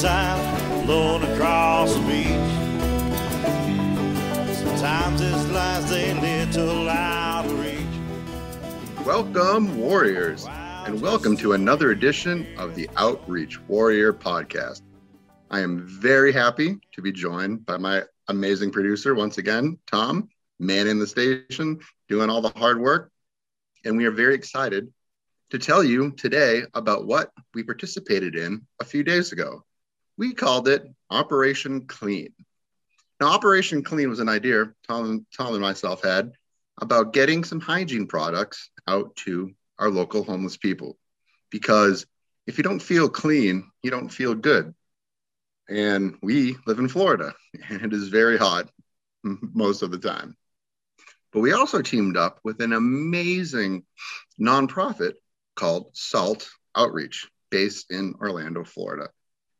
Time blowing across the beach. Sometimes it's lies they little out of reach. Welcome, Warriors, and welcome to another edition of the Outreach Warrior podcast. I am very happy to be joined by my amazing producer once again, Tom, manning the station, doing all the hard work. And we are very excited to tell you today about what we participated in a few days ago. We called it Operation Clean. Now, Operation Clean was an idea Tom, Tom and myself had about getting some hygiene products out to our local homeless people. Because if you don't feel clean, you don't feel good. And we live in Florida, and it is very hot most of the time. But we also teamed up with an amazing nonprofit called SALT Outreach, based in Orlando, Florida.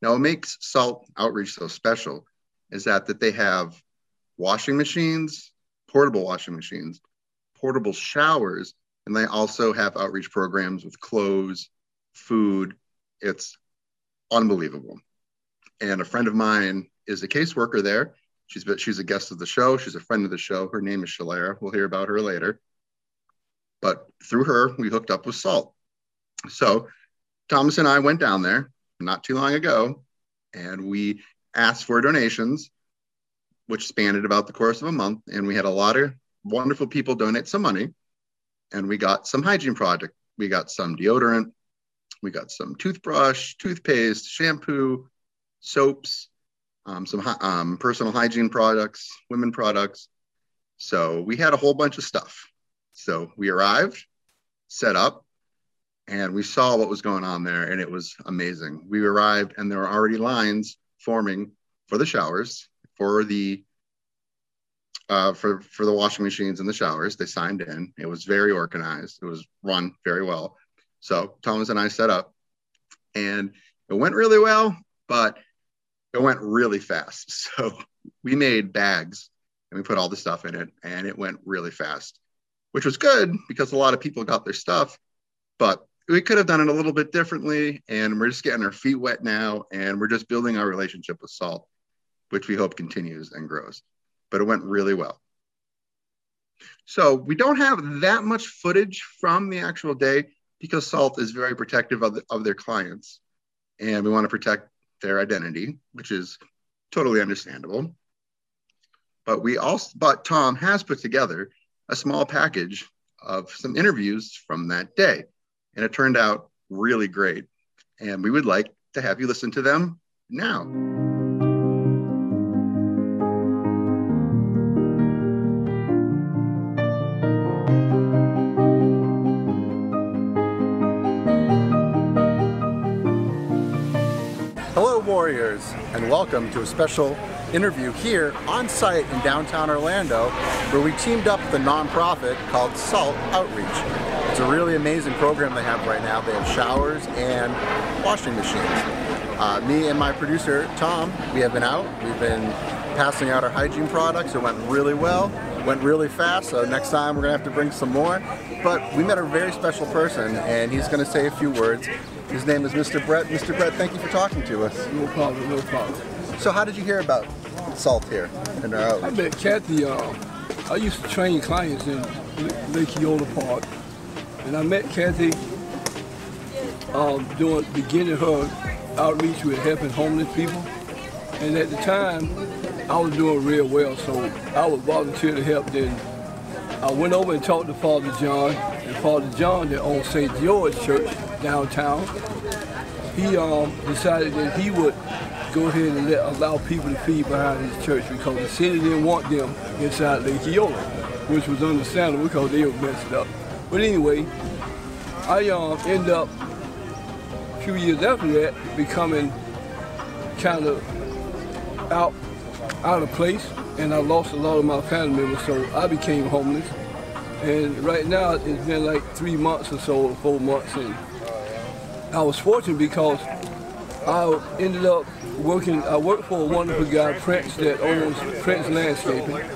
Now, what makes SALT Outreach so special is that, that they have washing machines, portable washing machines, portable showers, and they also have outreach programs with clothes, food. It's unbelievable. And a friend of mine is a caseworker there. She's she's a guest of the show. She's a friend of the show. Her name is Shalera. We'll hear about her later. But through her, we hooked up with Salt. So Thomas and I went down there not too long ago, and we asked for donations, which spanned about the course of a month. And we had a lot of wonderful people donate some money, and we got some hygiene product. We got some deodorant, we got some toothbrush, toothpaste, shampoo, soaps, um, some um, personal hygiene products, women products. So we had a whole bunch of stuff. So we arrived, set up, and we saw what was going on there, and it was amazing. We arrived, and there were already lines forming for the showers, for the uh, for for the washing machines and the showers. They signed in. It was very organized. It was run very well. So Thomas and I set up, and it went really well, but it went really fast. So we made bags and we put all the stuff in it, and it went really fast, which was good because a lot of people got their stuff, but we could have done it a little bit differently. And we're just getting our feet wet now, and we're just building our relationship with salt, which we hope continues and grows. But it went really well. So we don't have that much footage from the actual day because Salt is very protective of, the, of their clients, and we want to protect their identity, which is totally understandable. But we also, but Tom has put together a small package of some interviews from that day, and it turned out really great. And we would like to have you listen to them now. Welcome to a special interview here on site in downtown Orlando where we teamed up with a nonprofit called SALT Outreach. It's a really amazing program they have right now. They have showers and washing machines. Uh, me and my producer, Tom, we have been out. We've been passing out our hygiene products. It went really well, went really fast, so next time we're gonna have to bring some more. But we met a very special person, and he's gonna say a few words. His name is Mr. Brett. Mr. Brett, thank you for talking to us. No problem, no problem. So how did you hear about Salt here in our I met Kathy, uh, I used to train clients in Lake Eola Park. And I met Kathy um, doing, beginning her outreach with helping homeless people. And at the time, I was doing real well, so I would volunteer to help. Then I went over and talked to Father John, and Father John that owns St. George Church downtown. He um, decided that he would go ahead and let, allow people to feed behind his church because the city didn't want them inside Lake Eola, which was understandable because they were messed up. But anyway, I um, end up a few years after that becoming kind of out out of place, and I lost a lot of my family members, so I became homeless. And right now it's been like three months or so, four months, and I was fortunate because I ended up working, I worked for a wonderful guy, Prince, that owns Prince Landscaping.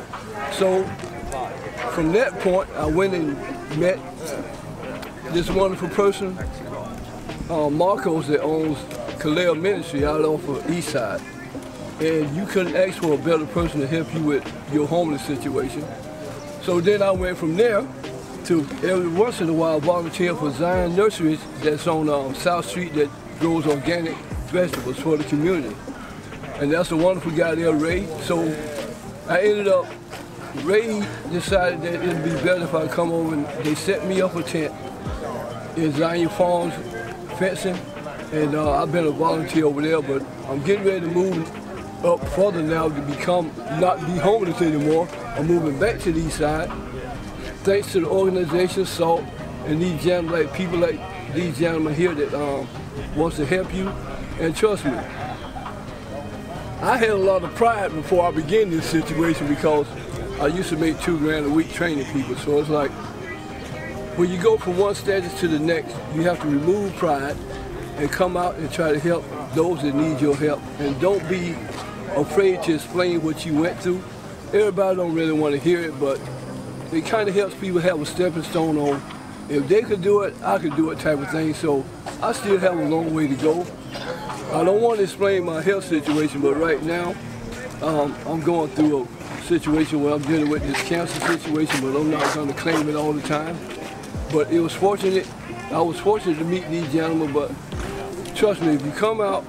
So from that point, I went and met this wonderful person, uh, Marcos, that owns Kaleo Ministry out off of East Side. And you couldn't ask for a better person to help you with your homeless situation. So then I went from there to every once in a while volunteer for Zion Nurseries that's on um, South Street that grows organic vegetables for the community. And that's a wonderful guy there, Ray. So I ended up, Ray decided that it'd be better if I come over and they set me up a tent in Zion Farms fencing. And uh, I've been a volunteer over there, but I'm getting ready to move up further now to become, not be homeless anymore. I'm moving back to the east side. Thanks to the organization SALT and these gentlemen, like people like these gentlemen here that um, wants to help you. And trust me, I had a lot of pride before I began this situation because I used to make two grand a week training people. So it's like, when you go from one status to the next, you have to remove pride and come out and try to help those that need your help. And don't be afraid to explain what you went through. Everybody don't really want to hear it, but it kind of helps people have a stepping stone on if they could do it, I could do it type of thing. So I still have a long way to go. I don't want to explain my health situation, but right now um, I'm going through a situation where I'm dealing with this cancer situation, but I'm not going to claim it all the time. But it was fortunate, I was fortunate to meet these gentlemen, but trust me, if you come out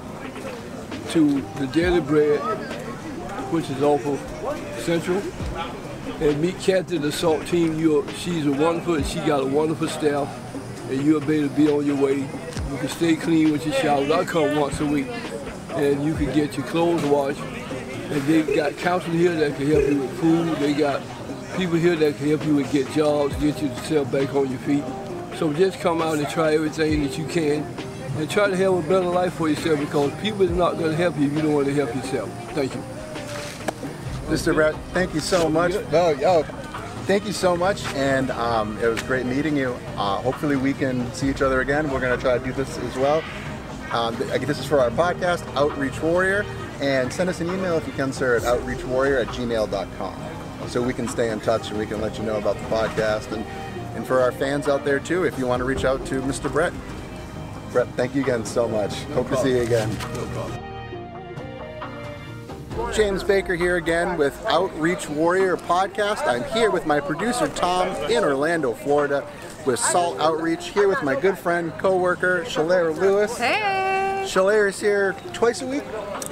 to the Daily Bread, which is off of Central, and meet Captain SALT team, you're, she's a wonderful, she got a wonderful staff, and you'll be able to be on your way. You can stay clean with your showers. I come once a week, and you can get your clothes washed. And they got counselors here that can help you with food. They got people here that can help you with get jobs, get you to sell back on your feet. So just come out and try everything that you can and try to have a better life for yourself because people are not going to help you if you don't want to help yourself. Thank you. Mr. Brett, thank you so much. Oh, oh, thank you so much, and um, it was great meeting you. Uh, hopefully, we can see each other again. We're going to try to do this as well. Um, this is for our podcast, Outreach Warrior, and send us an email if you can, sir, at outreachwarrior at gmail.com so we can stay in touch and we can let you know about the podcast. And, and for our fans out there, too, if you want to reach out to Mr. Brett. Brett, thank you again so much. Hope to see you again. No problem. James Baker here again with Outreach Warrior podcast. I'm here with my producer Tom in Orlando, Florida, with Salt Outreach. Here with my good friend, co-worker Shalera Lewis. Hey! Shalera is here twice a week,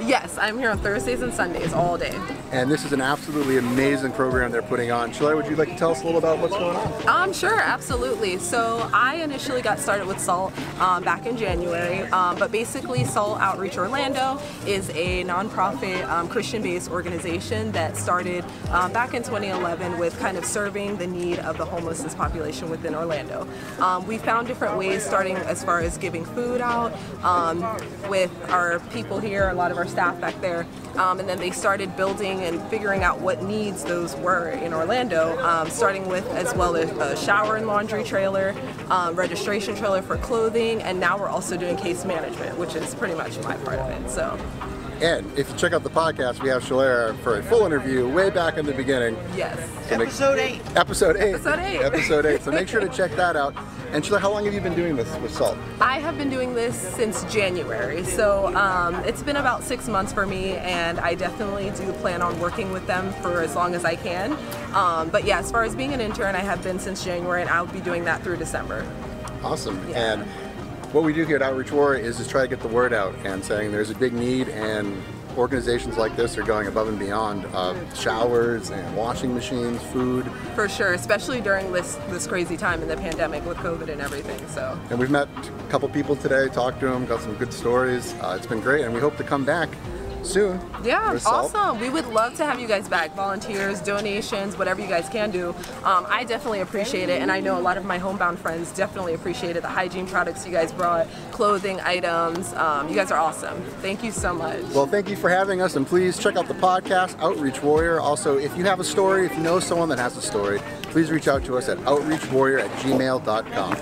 Yes, I'm here on Thursdays and Sundays all day. and this is an absolutely amazing program they're putting on. Shalera, would you like to tell us a little about what's going on? Um, sure, absolutely. So I initially got started with SALT um, back in January, um, but basically SALT Outreach Orlando is a nonprofit um, Christian-based organization that started um, back in 2011 with kind of serving the need of the homelessness population within Orlando. Um, we found different ways, starting as far as giving food out um, with our people here, a lot of our staff back there, um, and then they started building and figuring out what needs those were in Orlando, um, starting with as well as a shower and laundry trailer, um, registration trailer for clothing, and now we're also doing case management, which is pretty much my part of it. So, And if you check out the podcast, we have Shalera for a full interview way back in the beginning. yes. So make- Episode 8. Episode eight. Episode eight. Episode eight. So make sure to check that out. And Shalera, how long have you been doing this with Salt? I have been doing this since January, so um, it's been about six months for me, and I definitely do plan on working with them for as long as I can. Um, but yeah, as far as being an intern, I have been since January, and I'll be doing that through December. Awesome. Yeah. And what we do here at Outreach War is just try to get the word out and saying there's a big need and organizations like this are going above and beyond uh, showers and washing machines, food. For sure, especially during this this crazy time in the pandemic with COVID and everything. So And we've met a couple people today, talked to them, got some good stories. Uh, it's been great, and we hope to come back soon. yeah, awesome. We would love to have you guys back. Volunteers, donations, whatever you guys can do. Um, I definitely appreciate it, and I know a lot of my homebound friends definitely appreciated the hygiene products you guys brought, clothing items. Um, you guys are awesome. Thank you so much. Well, thank you for having us, and please check out the podcast, Outreach Warrior. Also, if you have a story, if you know someone that has a story, please reach out to us at outreachwarrior at gmail.com.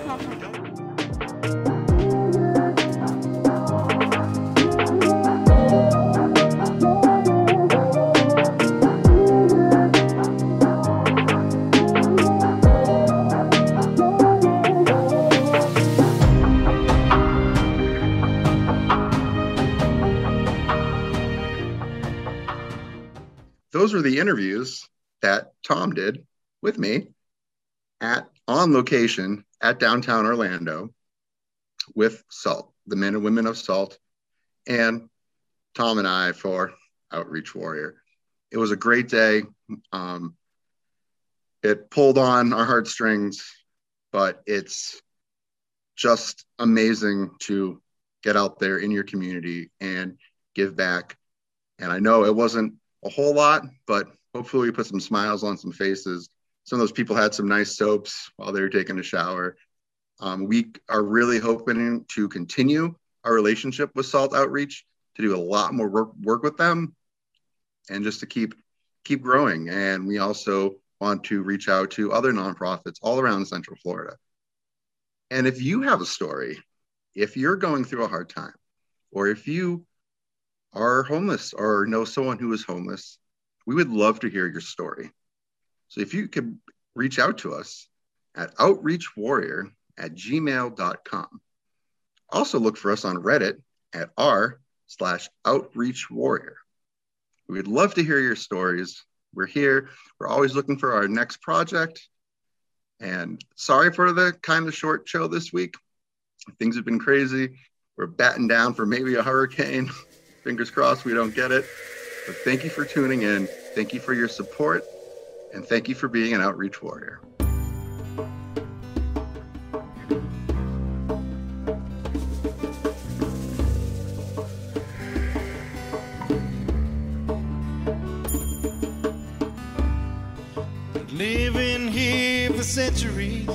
those were the interviews that Tom did with me at on location at downtown Orlando with SALT, the men and women of SALT, and Tom and I for Outreach Warrior. It was a great day. Um, it pulled on our heartstrings, but it's just amazing to get out there in your community and give back. And I know it wasn't a whole lot, but hopefully we put some smiles on some faces. Some of those people had some nice soaps while they were taking a shower. Um, we are really hoping to continue our relationship with Salt Outreach to do a lot more work, work with them and just to keep keep growing. And we also want to reach out to other nonprofits all around Central Florida. And if you have a story, if you're going through a hard time, or if you are homeless or know someone who is homeless, we would love to hear your story. So if you could reach out to us at outreachwarrior at gmail.com. Also look for us on Reddit at r slash outreach warrior. We would love to hear your stories. We're here. We're always looking for our next project. And sorry for the kind of short show this week. Things have been crazy. We're batting down for maybe a hurricane. Fingers crossed we don't get it. But thank you for tuning in. Thank you for your support. And thank you for being an outreach warrior. Living here for centuries.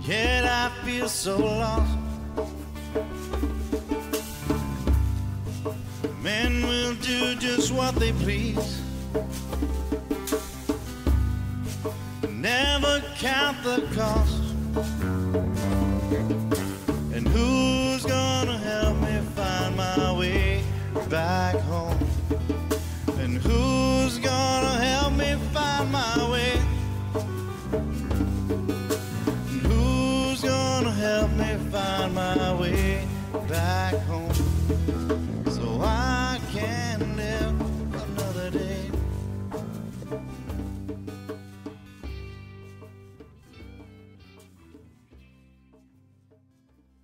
Yet I feel so lost. Do just what they please. Never count the cost.